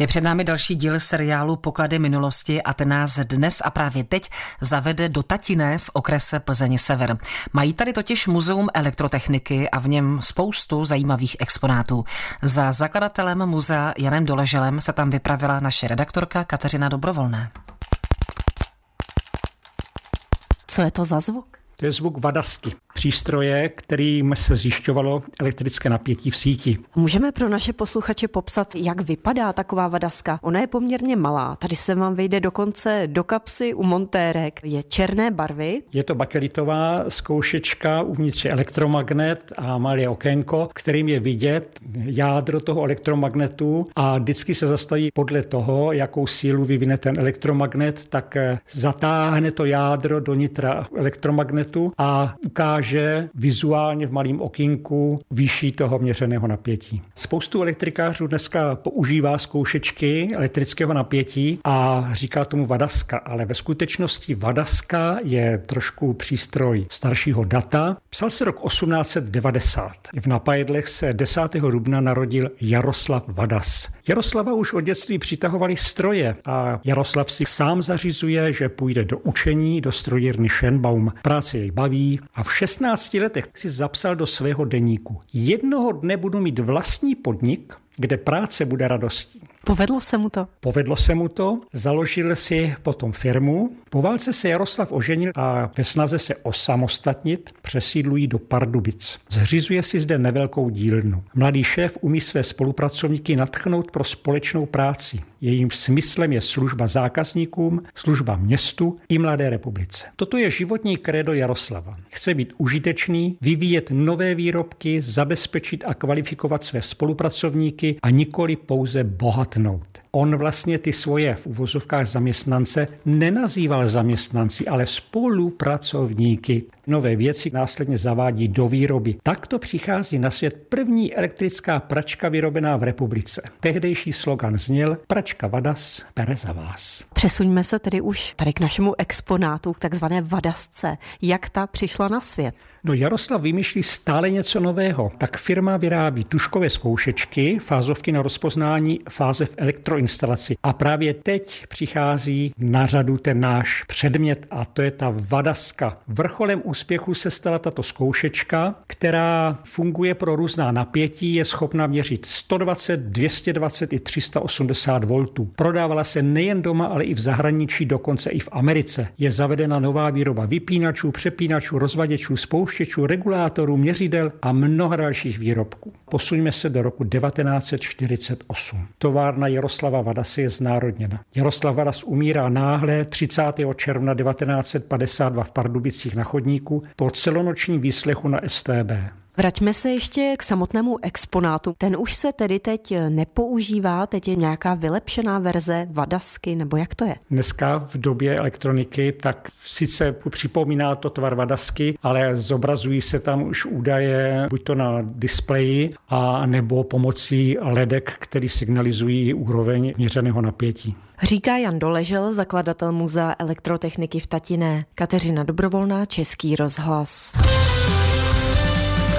Je před námi další díl seriálu Poklady minulosti a ten nás dnes a právě teď zavede do Tatiné v okrese Plzeň Sever. Mají tady totiž muzeum elektrotechniky a v něm spoustu zajímavých exponátů. Za zakladatelem muzea Janem Doleželem se tam vypravila naše redaktorka Kateřina Dobrovolná. Co je to za zvuk? To je zvuk vadasky, přístroje, kterým se zjišťovalo elektrické napětí v síti. Můžeme pro naše posluchače popsat, jak vypadá taková vadaska? Ona je poměrně malá, tady se vám vejde dokonce do kapsy u montérek. Je černé barvy. Je to bakelitová zkoušečka, uvnitř je elektromagnet a malé okénko, kterým je vidět jádro toho elektromagnetu a vždycky se zastaví podle toho, jakou sílu vyvine ten elektromagnet, tak zatáhne to jádro do nitra elektromagnetu a ukáže vizuálně v malém okinku výši toho měřeného napětí. Spoustu elektrikářů dneska používá zkoušečky elektrického napětí a říká tomu vadaska, ale ve skutečnosti vadaska je trošku přístroj staršího data. Psal se rok 1890. V Napajedlech se 10. dubna narodil Jaroslav Vadas. Jaroslava už od dětství přitahovali stroje a Jaroslav si sám zařizuje, že půjde do učení do strojírny Schenbaum. Práce jej baví a v 16 letech si zapsal do svého deníku. Jednoho dne budu mít vlastní podnik, kde práce bude radostí. Povedlo se mu to? Povedlo se mu to, založil si potom firmu. Po válce se Jaroslav oženil a ve snaze se osamostatnit přesídlují do Pardubic. Zřizuje si zde nevelkou dílnu. Mladý šéf umí své spolupracovníky natchnout pro společnou práci. Jejím smyslem je služba zákazníkům, služba městu i mladé republice. Toto je životní krédo Jaroslava. Chce být užitečný, vyvíjet nové výrobky, zabezpečit a kvalifikovat své spolupracovníky a nikoli pouze bohatnout. On vlastně ty svoje v uvozovkách zaměstnance nenazýval zaměstnanci, ale spolupracovníky. Nové věci následně zavádí do výroby. Takto přichází na svět první elektrická pračka vyrobená v republice. Tehdejší slogan zněl pračka Vadas pere za vás. Přesuňme se tedy už tady k našemu exponátu, k takzvané Vadasce. Jak ta přišla na svět? No Jaroslav vymýšlí stále něco nového. Tak firma vyrábí tuškové zkoušečky, fázovky na rozpoznání fáze v elektroinstalaci. A právě teď přichází na řadu ten náš předmět a to je ta vadaska. Vrcholem úspěchu se stala tato zkoušečka, která funguje pro různá napětí, je schopna měřit 120, 220 i 380 voltů. Prodávala se nejen doma, ale i v zahraničí, dokonce i v Americe. Je zavedena nová výroba vypínačů, přepínačů, rozvaděčů, spouštěčů, regulátorů, měřidel a mnoha dalších výrobků. Posuňme se do roku 1948. Továrna Jaroslava Vadasy je znárodněna. Jaroslav Vadas umírá náhle 30. června 1952 v Pardubicích na chodníku po celonočním výslechu na STB. Vraťme se ještě k samotnému exponátu. Ten už se tedy teď nepoužívá, teď je nějaká vylepšená verze vadasky, nebo jak to je? Dneska v době elektroniky tak sice připomíná to tvar vadasky, ale zobrazují se tam už údaje buď to na displeji, a nebo pomocí ledek, který signalizují úroveň měřeného napětí. Říká Jan Doležel, zakladatel Muzea elektrotechniky v Tatiné. Kateřina Dobrovolná, Český rozhlas.